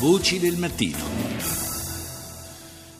Voci del mattino.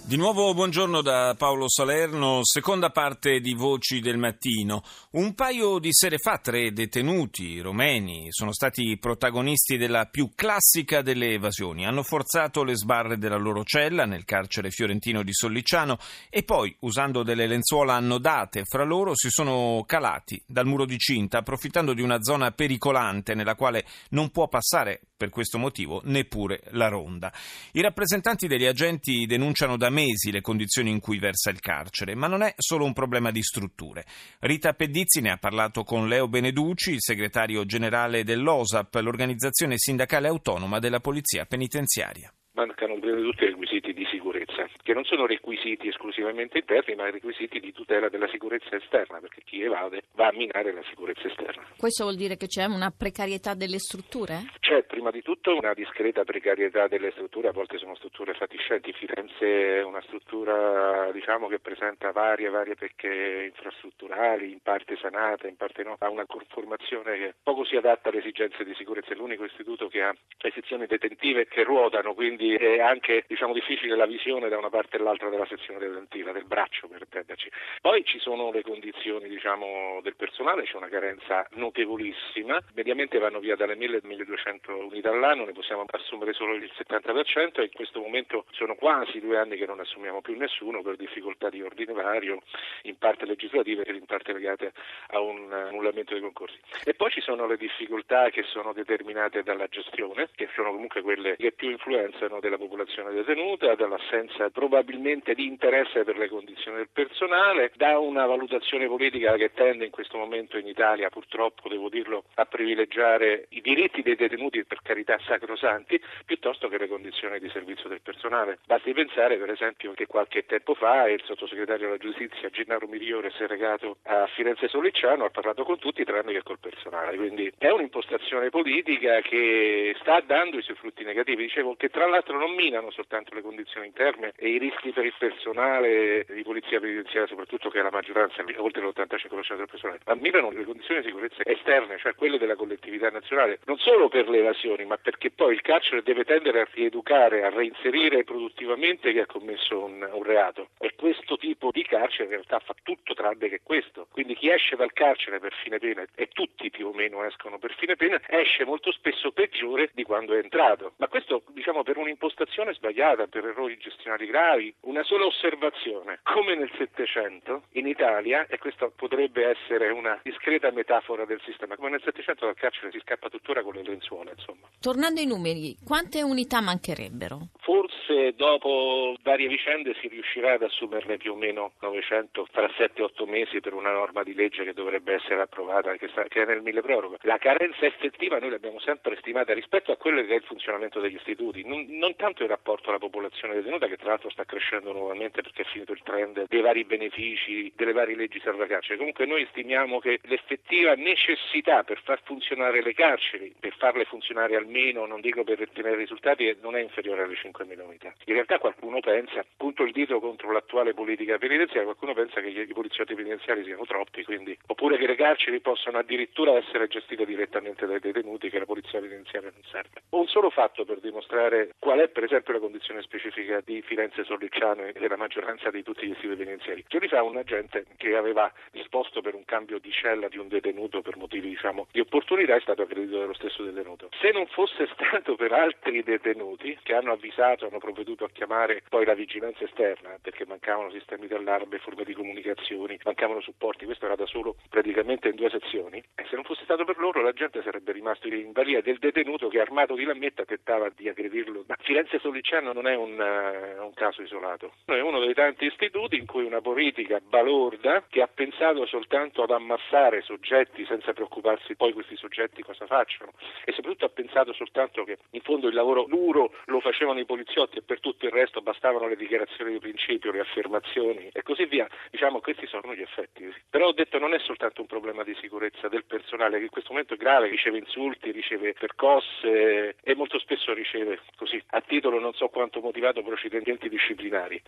Di nuovo buongiorno da Paolo Salerno, seconda parte di Voci del Mattino. Un paio di sere fa tre detenuti romeni sono stati protagonisti della più classica delle evasioni. Hanno forzato le sbarre della loro cella nel carcere fiorentino di Solliciano e poi, usando delle lenzuola annodate fra loro, si sono calati dal muro di cinta approfittando di una zona pericolante nella quale non può passare per questo motivo neppure la ronda. I rappresentanti degli agenti denunciano da mesi le condizioni in cui versa il carcere, ma non è solo un problema di strutture. Rita Pedizzi ne ha parlato con Leo Beneduci, il segretario generale dell'OSAP, l'organizzazione sindacale autonoma della Polizia Penitenziaria mancano prima di tutto i requisiti di sicurezza, che non sono requisiti esclusivamente interni, ma requisiti di tutela della sicurezza esterna, perché chi evade va a minare la sicurezza esterna. Questo vuol dire che c'è una precarietà delle strutture? C'è prima di tutto una discreta precarietà delle strutture, a volte sono strutture fatiscenti. Firenze è una struttura diciamo, che presenta varie, varie pecche infrastrutturali, in parte sanate, in parte no, ha una conformazione che poco si adatta alle esigenze di sicurezza, è l'unico istituto che ha le sezioni detentive che ruotano, quindi è anche diciamo, difficile la visione da una parte e l'altra della sezione detentiva, del braccio per intenderci. Poi ci sono le condizioni diciamo, del personale, c'è una carenza notevolissima, mediamente vanno via dalle 1000 alle 1200 unità all'anno, ne possiamo assumere solo il 70% e in questo momento sono quasi due anni che non assumiamo più nessuno per difficoltà di ordine vario, in parte legislative e in parte legate a un annullamento dei concorsi. E poi ci sono le difficoltà che sono determinate dalla gestione, che sono comunque quelle che più influenzano della popolazione detenuta, dall'assenza probabilmente di interesse per le condizioni del personale, da una valutazione politica che tende in questo momento in Italia, purtroppo devo dirlo, a privilegiare i diritti dei detenuti per carità sacrosanti piuttosto che le condizioni di servizio del personale. Basti pensare per esempio che qualche tempo fa il sottosegretario della giustizia Gennaro Migliore si è recato a Firenze Sollicciano, ha parlato con tutti tranne che col personale, quindi è un'impostazione politica che sta dando i suoi frutti negativi. Dicevo che tra l'altro non minano soltanto le condizioni interne e i rischi per il personale di polizia penitenziaria, soprattutto che è la maggioranza, oltre l'85% del personale, ma minano le condizioni di sicurezza esterne, cioè quelle della collettività nazionale, non solo per le evasioni, ma perché poi il carcere deve tendere a rieducare, a reinserire produttivamente chi ha commesso un, un reato. E questo tipo di carcere in realtà fa tutto tranne che questo. Quindi chi esce dal carcere per fine pena, e tutti più o meno escono per fine pena, esce molto spesso peggiore di quando è entrato. Ma questo diciamo per un un'impostazione sbagliata per errori gestionali gravi. Una sola osservazione, come nel Settecento in Italia, e questa potrebbe essere una discreta metafora del sistema, come nel Settecento dal carcere si scappa tuttora con le lenzuola, insomma. Tornando ai numeri, quante unità mancherebbero? Forse dopo varie vicende si riuscirà ad assumerne più o meno 900 tra 7 e 8 mesi per una norma di legge che dovrebbe essere approvata, che, sta, che è nel mille proroga. La carenza effettiva noi l'abbiamo sempre stimata rispetto a quello che è il funzionamento degli istituti. Non, non non tanto il rapporto alla popolazione detenuta che tra l'altro sta crescendo nuovamente perché è finito il trend dei vari benefici, delle varie leggi salvacarcere. Comunque noi stimiamo che l'effettiva necessità per far funzionare le carceri, per farle funzionare almeno, non dico per ottenere risultati, non è inferiore alle 5.000 unità. In realtà qualcuno pensa, punto il dito contro l'attuale politica penitenziaria, qualcuno pensa che i poliziotti penitenziari siano troppi, quindi, oppure che le carceri possano addirittura essere gestite direttamente dai detenuti, che la polizia penitenziaria non serve. Un solo fatto per dimostrare qual è per esempio la condizione specifica di Firenze Sollicciano e della maggioranza di tutti gli istituti penitenziari. Giorni fa un agente che aveva disposto per un cambio di cella di un detenuto per motivi diciamo, di opportunità è stato aggredito dallo stesso detenuto. Se non fosse stato per altri detenuti che hanno avvisato, hanno provveduto a chiamare poi la vigilanza esterna perché mancavano sistemi di allarme, forme di comunicazioni, mancavano supporti, questo era da solo praticamente in due sezioni, e se non fosse stato per loro la gente sarebbe rimasto in balia del detenuto che armato di lametta tentava di aggredirlo. Ma Firenze Sollicciano non è un, uh, un, caso isolato, è uno dei tanti istituti in cui una politica balorda che ha pensato soltanto ad ammassare soggetti senza preoccuparsi poi questi soggetti cosa facciano e soprattutto ha pensato soltanto che in fondo il lavoro duro lo facevano i poliziotti e per tutto il resto bastavano le dichiarazioni di principio, le affermazioni e così via. Diciamo questi sono gli effetti. Però ho detto non è soltanto un problema di sicurezza del personale che in questo momento è grave, riceve insulti, riceve percosse e molto spesso riceve così a titolo non so quanto motivato procedimenti disciplinari,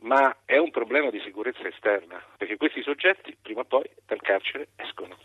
ma è un problema di sicurezza esterna, perché questi soggetti prima o poi dal carcere escono.